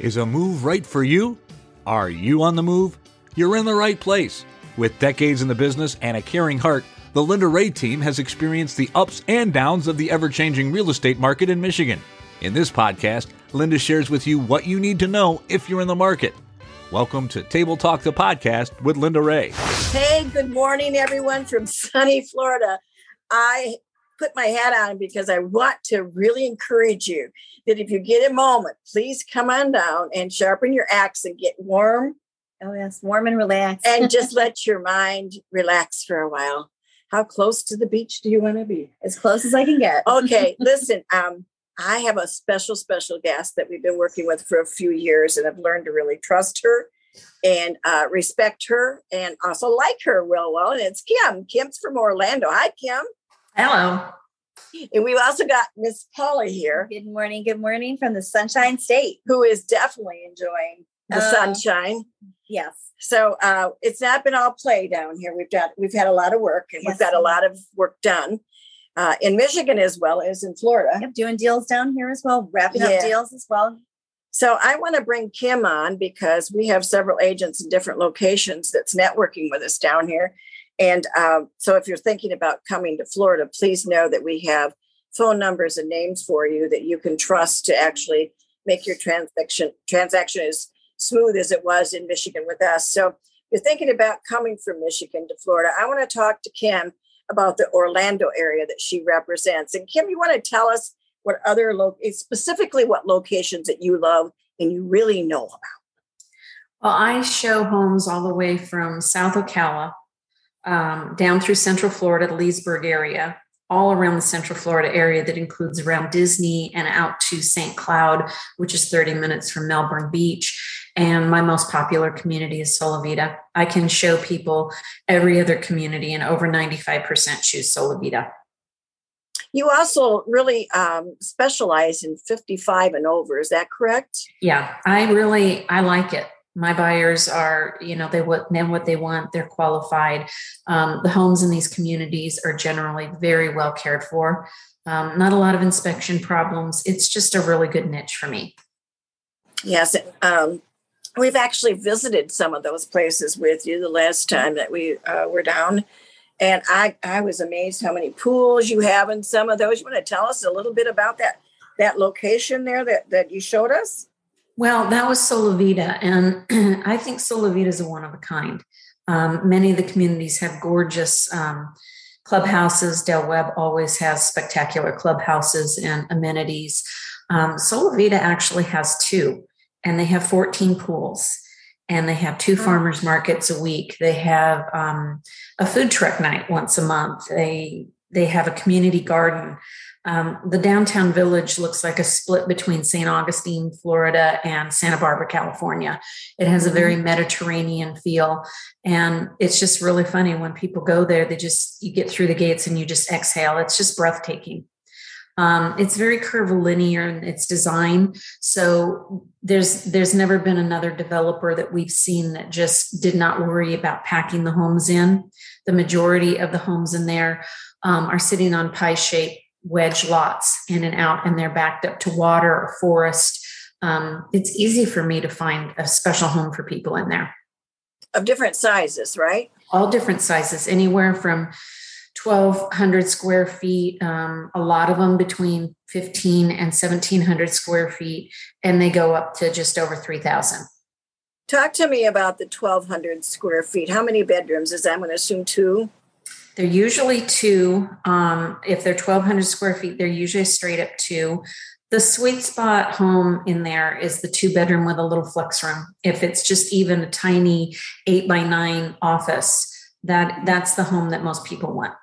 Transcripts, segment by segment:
Is a move right for you? Are you on the move? You're in the right place. With decades in the business and a caring heart, the Linda Rea team has experienced the ups and downs of the ever changing real estate market in Michigan. In this podcast, Linda shares with you what you need to know if you're in the market. Welcome to Table Talk, the podcast with Linda Rea. Hey, good morning, everyone from sunny Florida. I put my hat on because I want to really encourage you that if you get a moment, please come on down and sharpen your axe and get warm. Oh, yes, warm and relaxed. and just let your mind relax for a while. How close to the beach do you want to be? As close as I can get. Okay, listen, um, I have a special, special guest that we've been working with for a few years, and I've learned to really trust her and uh, respect her and also like her real well. And it's Kim. Kim's from Orlando. Hi, Kim. Hello. And we've also got Miss Paula here, Good morning. Good morning from the Sunshine State. who is definitely enjoying the Uh, sunshine. Yes. So uh, it's not been all play down here. We've got we've had a lot of work, and Yes. we've got a lot of work done uh, in Michigan as well as in Florida. Yep. Doing deals down here as well, wrapping Yeah. up deals as well. So I want to bring Kim on because we have several agents in different locations that's networking with us down here. And um, so if you're thinking about coming to Florida, please know that we have phone numbers and names for you that you can trust to actually make your transaction transaction as smooth as it was in Michigan with us. So if you're thinking about coming from Michigan to Florida, I want to talk to Kim about the Orlando area that she represents. And Kim, you want to tell us what other lo- specifically what locations that you love and you really know about. Well, I show homes all the way from South Ocala um, down through Central Florida, the Leesburg area, all around the Central Florida area that includes around Disney and out to St. Cloud, which is 30 minutes from Melbourne Beach. And my most popular community is Solivita. I can show people every other community, and over 95% choose Solivita. You also really um, specialize in 55 and over. Is that correct? yeah i really i like it my buyers are you know they what know what they want they're qualified um, the homes in these communities are generally very well cared for um, not a lot of inspection problems it's just a really good niche for me Yes. Um, we've actually visited some of those places with you the last time that we uh, were down. And I, I was amazed how many pools you have in some of those. You want to tell us a little bit about that that location there that, that you showed us? Well that was solivita and i think solivita is a one of a kind. Um, many of the communities have gorgeous um, clubhouses. Del webb always has spectacular clubhouses and amenities. Um, solavita actually has two and they have 14 pools and they have two Oh. farmers markets a week. They have um, a food truck night once a month. They they have a community garden um, the downtown village looks like a split between st augustine florida and santa barbara california. It has a very mediterranean feel and it's just really funny when people go there they just you get through the gates and you just exhale. It's just breathtaking. Um, it's very curvilinear in its design so there's there's never been another developer that we've seen that just did not worry about packing the homes in. The majority of the homes in there um, are sitting on pie shaped wedge lots in and out and they're backed up to water or forest um, it's easy for me to find a special home for people in there Of different sizes, right? all different sizes, anywhere from 1,200 square feet, um, a lot of them between 15 and 1,700 square feet, and they go up to just over 3,000. Talk to me about the 1,200 square feet. How many bedrooms is that? I'm going to assume two. They're usually two. Um, if they're 1,200 square feet, they're usually straight up two. The sweet spot home in there is the two bedroom with a little flex room. If it's just even a tiny eight by nine office, that that's the home that most people want.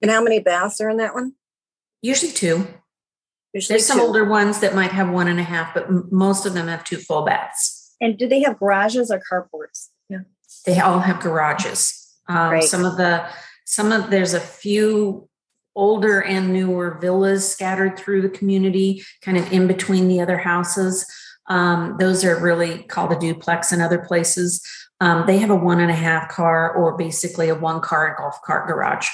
And how many baths are in that one? Usually two. Usually There's some older ones that might have one and a half, but m- most of them have two full baths. And do they have garages or carports? Yeah. They all have garages. Um, Right. Some of the, some of there's a few older and newer villas scattered through the community, kind of in between the other houses. Um, those are really called a duplex in other places. Um, they have a one and a half car or basically a one car golf cart garage.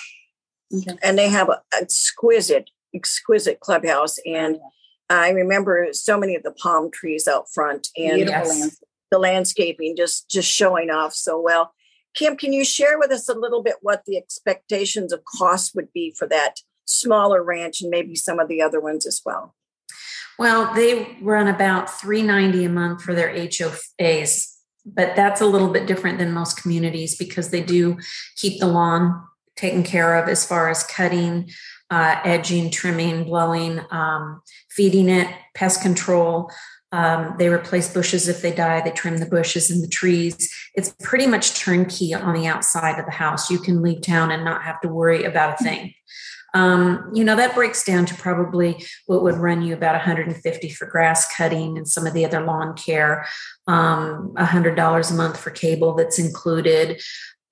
and they have an exquisite, exquisite clubhouse. And I remember so many of the palm trees out front and Yes. the landscaping just just showing off so well. Kim, can you share with us a little bit what the expectations of cost would be for that smaller ranch and maybe some of the other ones as well? Well, they run about three ninety a month for their HOAs, but that's a little bit different than most communities because they do keep the lawn taken care of as far as cutting, uh, edging, trimming, blowing, um, feeding it, pest control. Um, they replace bushes if they die. They trim the bushes and the trees. It's pretty much turnkey on the outside of the house. You can leave town and not have to worry about a thing. Um, you know that breaks down to probably what would run you about 150 for grass cutting and some of the other lawn care. Um, $100 a month for cable that's included.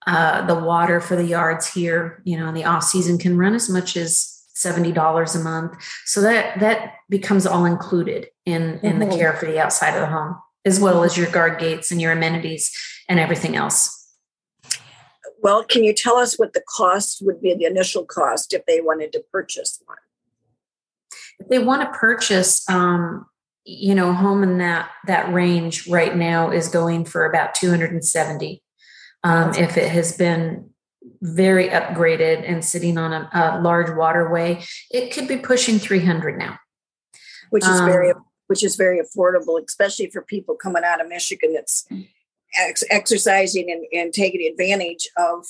Uh, the water for the yards here, you know, in the off season can run as much as $70 a month. So that that becomes all included in in the Mhm. care for the outside of the home, as well as your guard gates and your amenities and everything else. Well, can you tell us what the cost would be, the initial cost if they wanted to purchase one? if they want to purchase um, you know a home in that that range right now is going for about 270 um, if it has been very upgraded and sitting on a, a large waterway it could be pushing 300 now Which is very Um, which is very affordable, especially for people coming out of Michigan that's ex- exercising and, and taking advantage of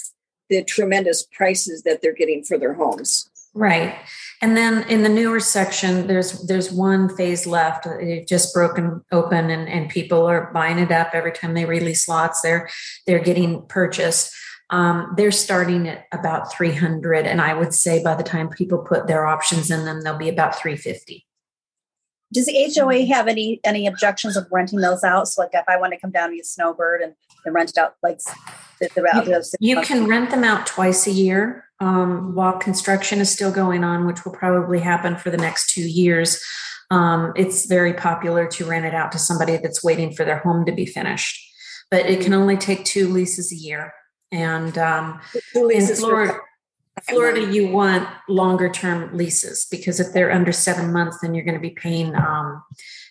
the tremendous prices that they're getting for their homes. Right. And then in the newer section, there's there's one phase left. It just broken open and, and people are buying it up every time they release lots. They're they're getting purchased. Um, they're starting at about 300. And I would say by the time people put their options in them, they'll be about 350. Does the HOA have any any objections of renting those out? So, like, if I want to come down and get snowbird and, and rent it out, like, the, the, the You can rent them out twice a year um, while construction is still going on, which will probably happen for the next two years. Um, it's very popular to rent it out to somebody that's waiting for their home to be finished, but it can only take two leases a year. And um, in Florida, Florida, you want longer term leases because if they're under seven months, then you're going to be paying um,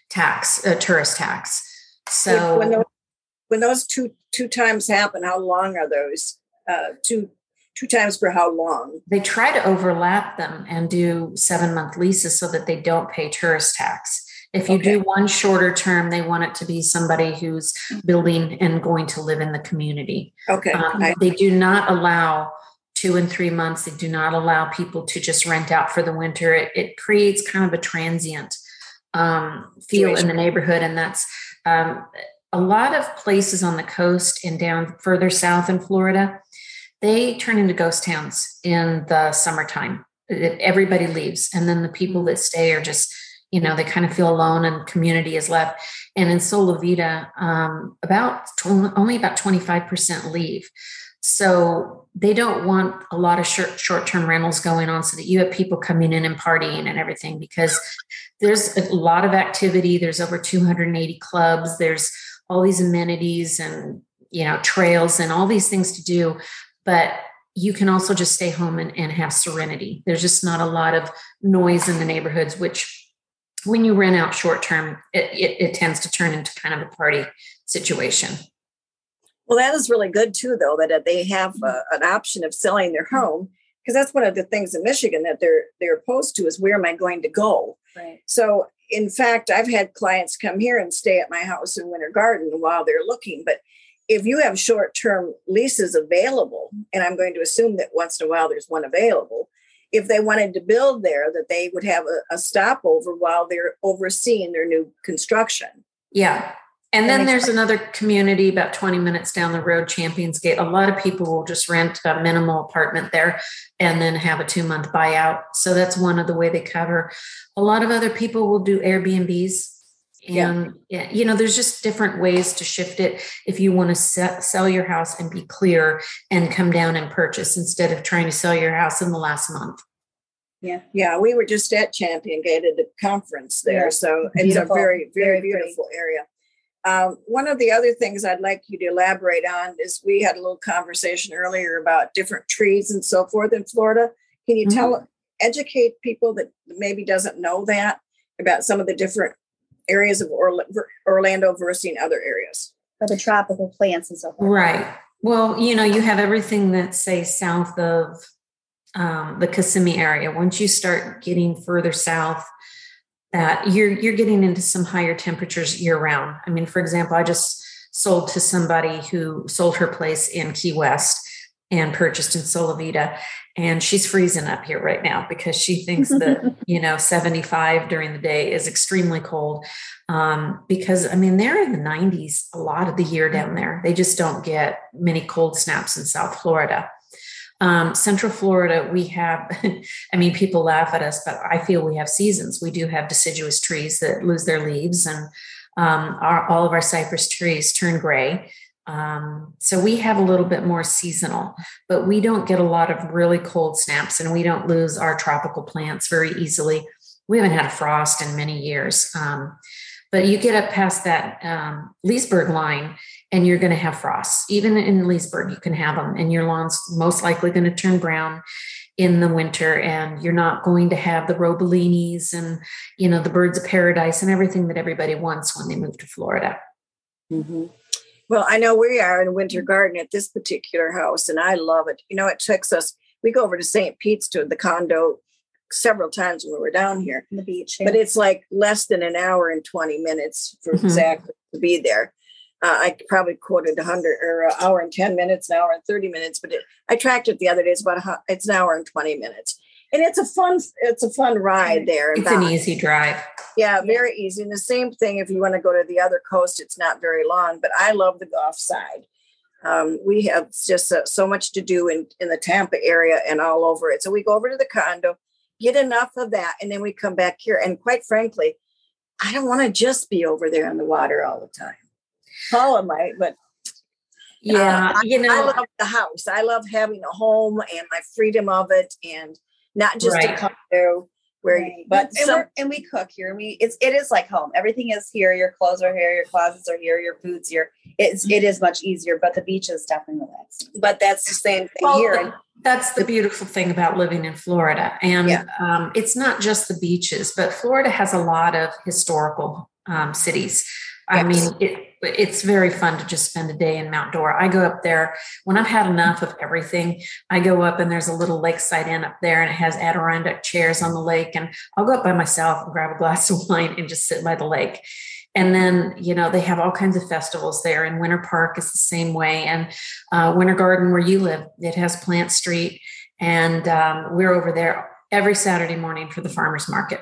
tax, uh, tourist tax. So when those, when those two two times happen, how long are those? Uh, two two times for how long? they try to overlap them and do seven month leases so that they don't pay tourist tax. If you Okay. do one shorter term, they want it to be somebody who's building and going to live in the community. Okay, Um, I- they do not allow two and three months. They do not allow people to just rent out for the winter. It, it creates kind of a transient um, feel in the neighborhood, and that's um, a lot of places on the coast and down further south in Florida. They turn into ghost towns in the summertime. Everybody leaves, and then the people that stay are just, you know, they kind of feel alone, and community is left. And in Solivita, um, about tw- only about twenty five percent leave. So they don't want a lot of short short term rentals going on, so that you have people coming in and partying and everything. Because there's a lot of activity. There's over 280 clubs. There's all these amenities and you know trails and all these things to do, but you can also just stay home and, and have serenity. There's just not a lot of noise in the neighborhoods, which when you rent out short term, it, it, it tends to turn into kind of a party situation. Well, that is really good too, though, that uh, they have uh, an option of selling their home because that's one of the things in Michigan that they're they're opposed to is where am I going to go? right. So, in fact, I've had clients come here and stay at my house in Winter Garden while they're looking. But if you have short term leases available, and I'm going to assume that once in a while there's one available, if they wanted to build there, that they would have a, a stopover while they're overseeing their new construction. Yeah. And then there's another community about 20 minutes down the road, Champions Gate. A lot of people will just rent a minimal apartment there and then have a two month buyout. So that's one of the way they cover. A lot of other people will do Airbnbs. Yeah. And, yeah, you know, there's just different ways to shift it if you want to se- sell your house and be clear and come down and purchase instead of trying to sell your house in the last month. Yeah. Yeah, we were just at Champion Gate at the conference there. Yeah. So it's a Beautiful. very, very, Very pretty. beautiful area. Um, one of the other things I'd like you to elaborate on is we had a little conversation earlier about different trees and so forth in Florida. Can you Mm-hmm. tell, educate people that maybe doesn't know that about some of the different areas of Orlando versus other areas. For the tropical plants and so forth. Right. Well, you know, you have everything that say south of um, the Kissimmee area. Once you start getting further south, that you're you're getting into some higher temperatures year round. I mean, for example, I just sold to somebody who sold her place in Key West and purchased in Solivita. And she's freezing up here right now because she thinks that, you know, 75 during the day is extremely cold. Um, because I mean, they're in the 90s a lot of the year down there. They just don't get many cold snaps in South Florida. Um, Central Florida, we have, I mean, people laugh at us, but I feel we have seasons. We do have deciduous trees that lose their leaves, and um, our, all of our cypress trees turn gray. Um, so we have a little bit more seasonal, but we don't get a lot of really cold snaps and we don't lose our tropical plants very easily. We haven't had a frost in many years. Um, but you get up past that um, Leesburg line and you're going to have frosts. Even in Leesburg, you can have them, and your lawn's most likely going to turn brown in the winter and you're not going to have the robellinis and you know the birds of paradise and everything that everybody wants when they move to florida mm-hmm. Well, I know we are in Winter Garden at this particular house, and I love it. You know, it takes us, we go over to St. Pete's to the condo several times when we're down here. The beach. Yeah. But it's like less than an hour and 20 minutes for mm-hmm. exactly to be there. Uh, I probably quoted a 100 or an hour and 10 minutes, an hour and 30 minutes, but it, I tracked it the other day. It's about a, it's an hour and 20 minutes and it's a fun it's a fun ride there it's an easy drive. Yeah very easy. And the same thing if you want to go to the other coast it's not very long but i love the gulf side. Um, we have just uh, so much to do in, in the tampa area and all over it. So we go over to the condo get enough of that and then we come back here. And quite frankly i don't want to just be over there in the water all the time. Paula might but yeah, uh, you know, I love the house. I love having a home and my freedom of it, and not just right. a condo where right. you, but and, some, and, we cook here. We it's it is like home. Everything is here. Your clothes are here. Your closets are here. Your food's here. It's it is much easier, but the beach is definitely relaxing. But that's the same thing well, here. And that's the beautiful thing about living in Florida, and yeah. um, it's not just the beaches, but Florida has a lot of historical um, cities. I mean, it, it's very fun to just spend a day in Mount Dora. I go up there when I've had enough of everything. I go up and there's a little lakeside inn up there and it has Adirondack chairs on the lake. And I'll go up by myself and grab a glass of wine and just sit by the lake. And then, you know, they have all kinds of festivals there. And Winter Park is the same way. And uh, Winter Garden, where you live, it has Plant Street. And um, we're over there every Saturday morning for the farmer's market.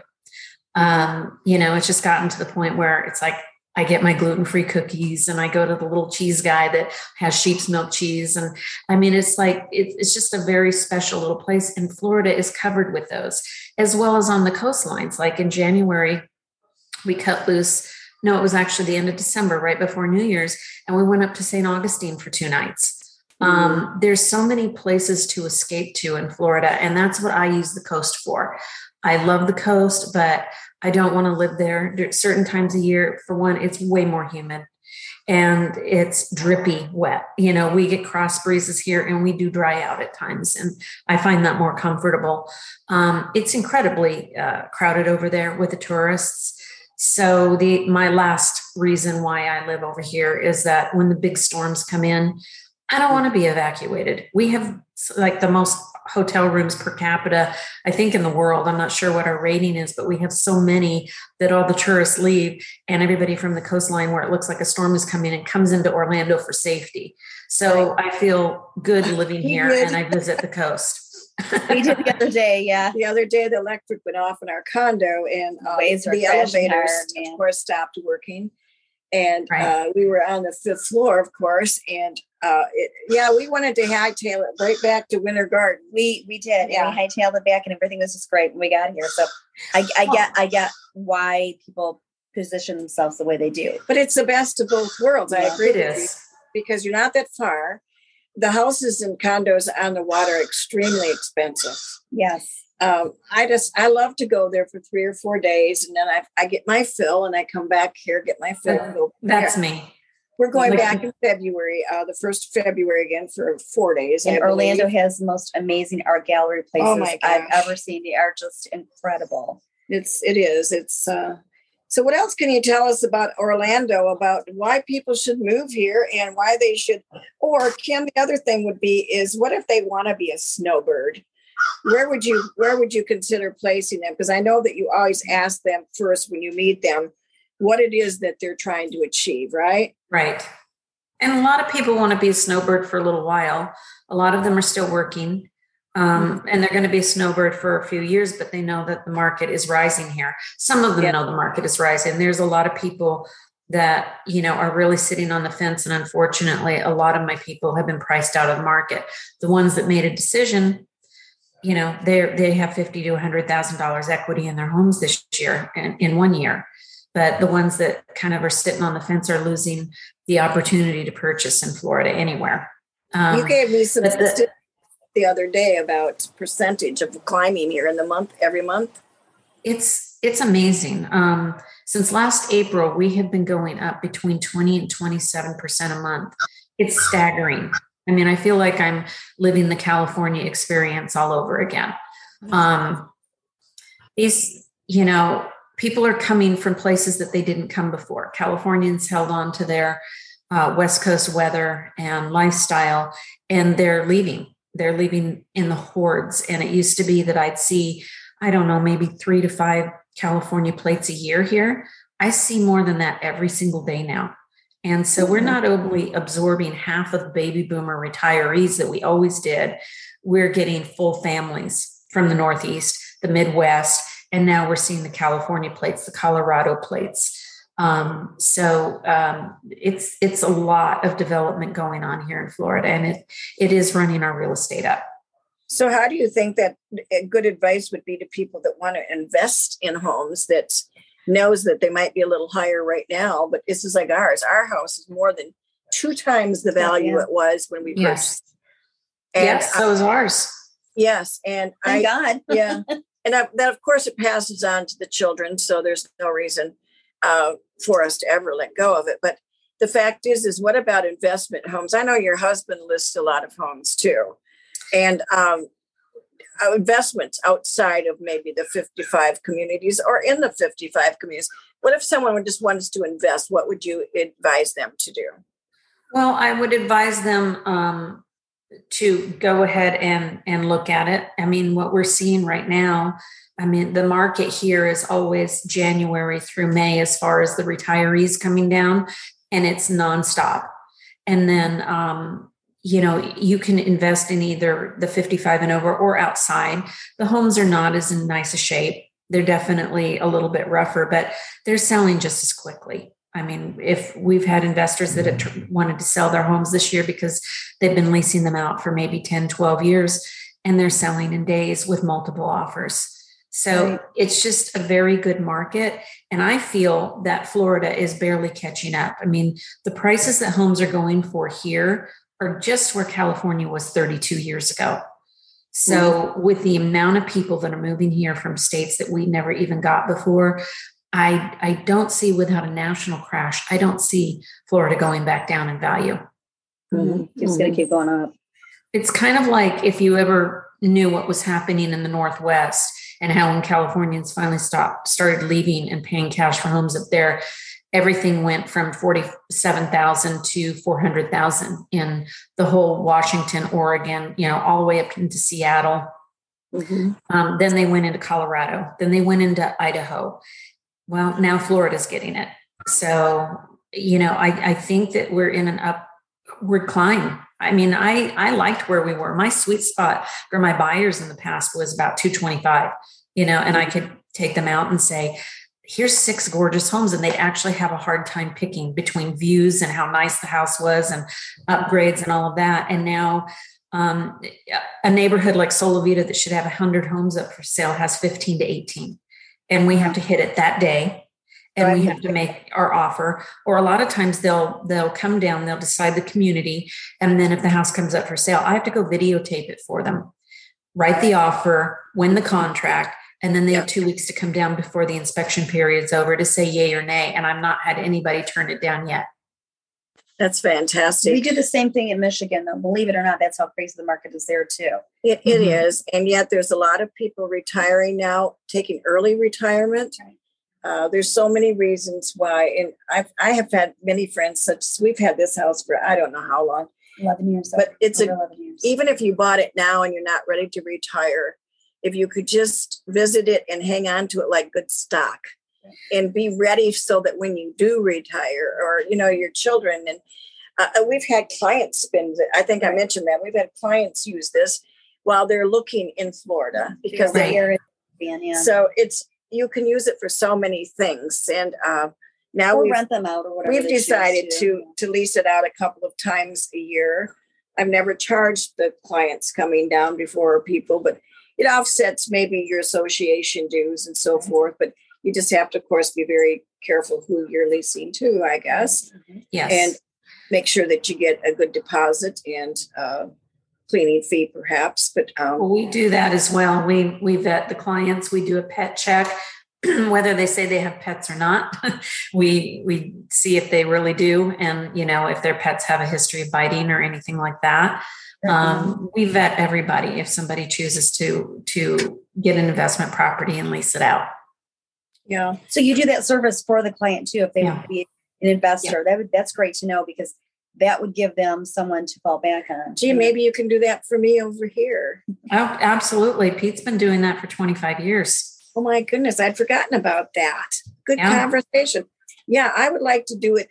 Um, you know, it's just gotten to the point where it's like I get my gluten free cookies and I go to the little cheese guy that has sheep's milk cheese. And I mean, it's like, it's just a very special little place. And Florida is covered with those, as well as on the coastlines. Like in January, we cut loose. No, it was actually the end of December, right before New Year's. And we went up to St. Augustine for two nights. Um, mm-hmm. there's so many places to escape to in Florida. And that's what I use the coast for. I love the coast, but I don't want to live there certain times a year. For one, it's way more humid and it's drippy wet. You know, we get cross breezes here and we do dry out at times. And I find that more comfortable. Um, it's incredibly uh, crowded over there with the tourists. So the my last reason why I live over here is that when the big storms come in, I don't want to be evacuated. We have like the most hotel rooms per capita, I think, in the world. I'm not sure what our rating is, but we have so many that all the tourists leave and everybody from the coastline where it looks like a storm is coming and comes into Orlando for safety. So I feel good living here and I visit the coast. we did the other day, yeah. The other day, the electric went off in our condo, and um, the elevators, of course, stopped working. And right. uh, we were on the fifth floor, of course, and uh, it, yeah, we wanted to hightail it right back to Winter Garden. We we did, yeah. and we hightailed it back, and everything was just great when we got here. So I, I get I get why people position themselves the way they do. But it's the best of both worlds. Yeah, I agree with you because you're not that far. The houses and condos on the water are extremely expensive. Yes. Um, I just I love to go there for three or four days, and then I, I get my fill, and I come back here, get my fill. That's me. We're going like, back in February, uh, the first February again for four days. And Orlando has the most amazing art gallery oh places oh I've ever seen. They are just incredible. It's it is. It's uh so what else can you tell us about Orlando about why people should move here and why they should or Kim the other thing would be is what if they want to be a snowbird? Where would you where would you consider placing them? Because I know that you always ask them first when you meet them what it is that they're trying to achieve, right? Right. And a lot of people want to be a snowbird for a little while. A lot of them are still working. Um, mm-hmm. and they're going to be a snowbird for a few years, but they know that the market is rising here. Some of them yeah. know the market is rising. There's a lot of people that you know are really sitting on the fence, and unfortunately, a lot of my people have been priced out of the market. The ones that made a decision, you know, they they have fifty to hundred thousand dollars equity in their homes this year in one year. But the ones that kind of are sitting on the fence are losing the opportunity to purchase in Florida anywhere. Um, you gave me some the, the other day about percentage of climbing here in the month every month. It's it's amazing. Um, since last April, we have been going up between 20 and 27 percent a month. It's staggering. I mean, I feel like I'm living the California experience all over again. Um, these, you know, people are coming from places that they didn't come before. Californians held on to their uh, West Coast weather and lifestyle, and they're leaving they're leaving in the hordes. And it used to be that I'd see, I don't know, maybe three to five California plates a year here. I see more than that every single day now. And so we're not only absorbing half of baby boomer retirees that we always did, we're getting full families from the Northeast, the Midwest, and now we're seeing the California plates, the Colorado plates. Um, so um, it's it's a lot of development going on here in Florida, and it it is running our real estate up. So, how do you think that good advice would be to people that want to invest in homes that knows that they might be a little higher right now, but this is like ours. Our house is more than two times the value yeah. it was when we yes. purchased. And yes, so is ours. Yes, and Thank I, God, yeah, and I, then of course it passes on to the children. So there's no reason uh, for us to ever let go of it. But the fact is, is what about investment homes? I know your husband lists a lot of homes too, and um, uh, investments outside of maybe the 55 communities or in the 55 communities. What if someone just wants to invest? What would you advise them to do? Well, I would advise them um, to go ahead and and look at it. I mean, what we're seeing right now I mean, the market here is always January through May as far as the retirees coming down, and it's nonstop. And then, um, you know, you can invest in either the 55 and over or outside. The homes are not as in nice a shape. They're definitely a little bit rougher, but they're selling just as quickly. I mean, if we've had investors that have wanted to sell their homes this year because they've been leasing them out for maybe 10, 12 years, and they're selling in days with multiple offers. So right. it's just a very good market. And I feel that Florida is barely catching up. I mean, the prices that homes are going for here are just where California was 32 years ago. So, mm-hmm. with the amount of people that are moving here from states that we never even got before, I, I don't see without a national crash, I don't see Florida going back down in value. Mm-hmm. It's going to keep going up. It's kind of like if you ever knew what was happening in the Northwest and how when Californians finally stopped, started leaving and paying cash for homes up there, everything went from 47,000 to 400,000 in the whole Washington, Oregon, you know, all the way up into Seattle. Mm-hmm. Um, then they went into Colorado. Then they went into Idaho. Well, now Florida's getting it. So, you know, I, I think that we're in an upward climb I mean, I I liked where we were. My sweet spot for my buyers in the past was about 225, you know, and I could take them out and say, here's six gorgeous homes and they'd actually have a hard time picking between views and how nice the house was and upgrades and all of that and now um, a neighborhood like Solivita that should have 100 homes up for sale has 15 to 18 and we have to hit it that day and right. we have to make our offer. Or a lot of times they'll they'll come down they'll decide the community and then if the house comes up for sale i have to go videotape it for them. Write the offer win the contract and then they have two weeks to come down before the inspection period's over to say yay or nay and i've not had anybody turn it down yet That's fantastic. We do the same thing in Michigan, though. Believe it or not, that's how crazy the market is there too. It, it mm-hmm. is, and yet there's a lot of people retiring now, taking early retirement. Right. Uh, there's so many reasons why, and I've I have had many friends such. We've had this house for I don't know how long, eleven years. But it's a years. even if you bought it now and you're not ready to retire, if you could just visit it and hang on to it like good stock, and be ready so that when you do retire or you know your children and uh, uh we've had clients spend i think i mentioned that we've had clients use this while they're looking in florida because right. they're yeah. so it's you can use it for so many things and uh, now we rent them out or whatever we've decided to, to lease it out a couple of times a year i've never charged the clients coming down before people but it offsets maybe your association dues and so forth but you just have to, of course, be very careful who you're leasing to, I guess. Mm-hmm. Yes. And make sure that you get a good deposit and uh, cleaning fee, perhaps. But um, well, we do that as well. We we vet the clients. We do a pet check, whether they say they have pets or not. we we see if they really do, and you know if their pets have a history of biting or anything like that. Um, we vet everybody if somebody chooses to to get an investment property and lease it out. Yeah. So you do that service for the client too, if they yeah. to be an investor. Yeah. That would that's great to know because that would give them someone to fall back on. Gee, maybe you can do that for me over here. Oh, absolutely. Pete's been doing that for 25 years. Oh my goodness, I'd forgotten about that. Good yeah. conversation. Yeah, I would like to do it.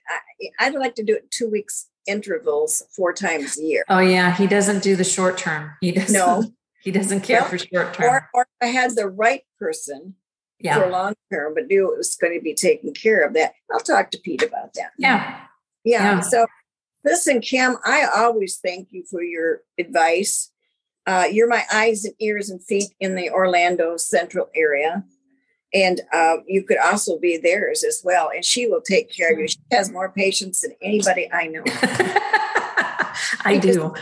I, would like to do it two weeks intervals, four times a year. Oh yeah, he doesn't do the short term. He doesn't. No, he doesn't care well, for short term. Or, or I had the right person yeah. for long term, but knew it was going to be taken care of. That I'll talk to Pete about that. Yeah. Yeah. yeah. So listen, Kim, I always thank you for your advice. Uh, you're my eyes and ears and feet in the Orlando central area. And uh, you could also be theirs as well. And she will take care of you. She has more patience than anybody I know. I do.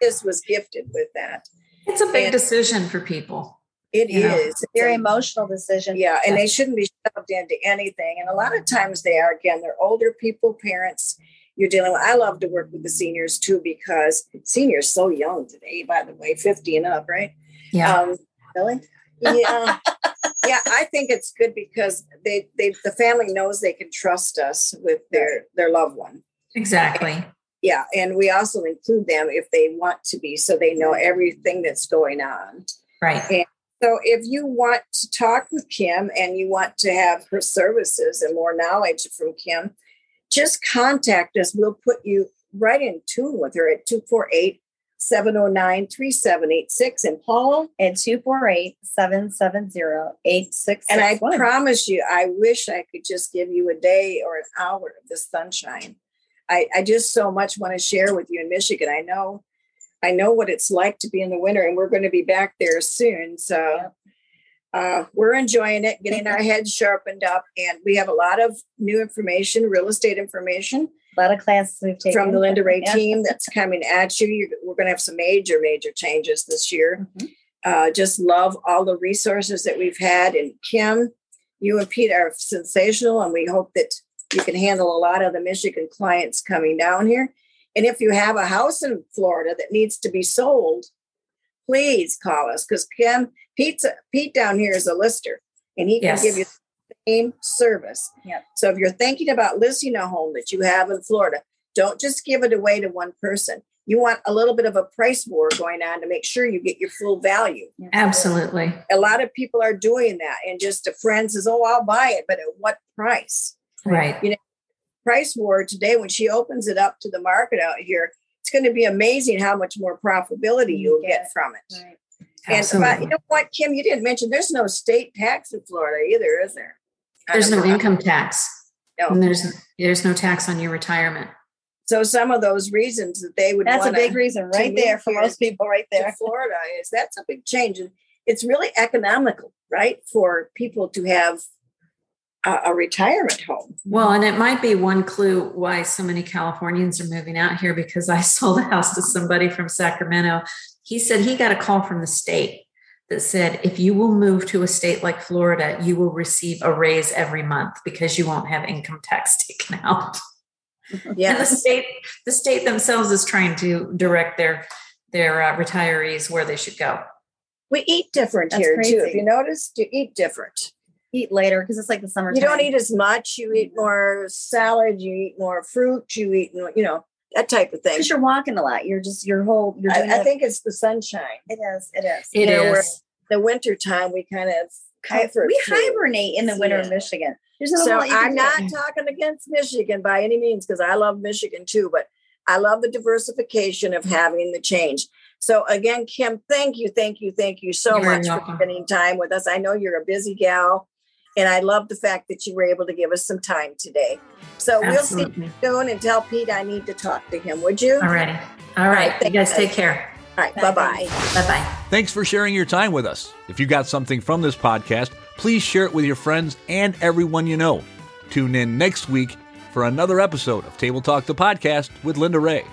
this was gifted with that. It's a big and, decision for people. It you is very emotional decision. Yeah, and they shouldn't be shoved into anything. And a lot of times they are. Again, they're older people, parents. You're dealing with. I love to work with the seniors too because seniors so young today. By the way, fifty and up, right? Yeah. Um, really? Yeah. yeah, I think it's good because they they the family knows they can trust us with their their loved one. Exactly. Yeah, and we also include them if they want to be, so they know everything that's going on. Right. And so if you want to talk with Kim and you want to have her services and more knowledge from Kim, just contact us. We'll put you right in tune with her at 248 709 3786. And Paul? At 248 770 And I promise you, I wish I could just give you a day or an hour of the sunshine. I, I just so much want to share with you in Michigan. I know I know what it's like to be in the winter, and we're going to be back there soon. So uh, we're enjoying it, getting our heads sharpened up, and we have a lot of new information, real estate information. A lot of classes we've taken from the Linda Rea yeah. team that's coming at you. You're, we're going to have some major, major changes this year. Mm-hmm. Uh, just love all the resources that we've had. And Kim, you and Pete are sensational, and we hope that you can handle a lot of the Michigan clients coming down here. And if you have a house in Florida that needs to be sold, please call us because Kim Pete Pete down here is a lister and he can yes. give you the same service. Yep. So if you're thinking about listing a home that you have in Florida, don't just give it away to one person. You want a little bit of a price war going on to make sure you get your full value. Absolutely. A lot of people are doing that and just a friend says, "Oh, I'll buy it, but at what price?" Right. You know, price war today, when she opens it up to the market out here, it's going to be amazing how much more profitability mm, you'll get, get from it. Right. And but you know what, Kim, you didn't mention there's no state tax in Florida either, is there? There's no income tax. No. And there's there's no tax on your retirement. So some of those reasons that they would that's a big reason right there for most people right there. Florida is that's a big change. And it's really economical, right? For people to have a, a retirement home. Well, and it might be one clue why so many Californians are moving out here because I sold a house to somebody from Sacramento. He said he got a call from the state that said if you will move to a state like Florida, you will receive a raise every month because you won't have income tax taken out. Yeah. The state, the state themselves is trying to direct their their uh, retirees where they should go. We eat different That's here too. If you notice, you eat different. Eat later because it's like the summer. You don't eat as much. You eat mm-hmm. more salad. You eat more fruit. You eat, more- you know, that type of thing. because you're walking a lot. You're just your whole. You're doing. I, I think it's the sunshine. it is. It is. It is. know, we're- The winter time, we kind of comfort. we food. hibernate in the winter in Michigan. There's not a So lot you can I'm do. not talking against Michigan by any means because I love Michigan too, but I love the diversification of having the change. So again, Kim, thank you, thank you, thank you so You're very much for spending time with us. I know you're a busy gal, and I love the fact that you were able to give us some time today. So we'll see you soon and tell Pete I need to talk to him. Would you? All righty. All right. You guys take care. All right. Bye. Bye bye. Bye bye. Thanks for sharing your time with us. If you got something from this podcast, please share it with your friends and everyone you know. Tune in next week for another episode of Table Talk the podcast with Linda Rea.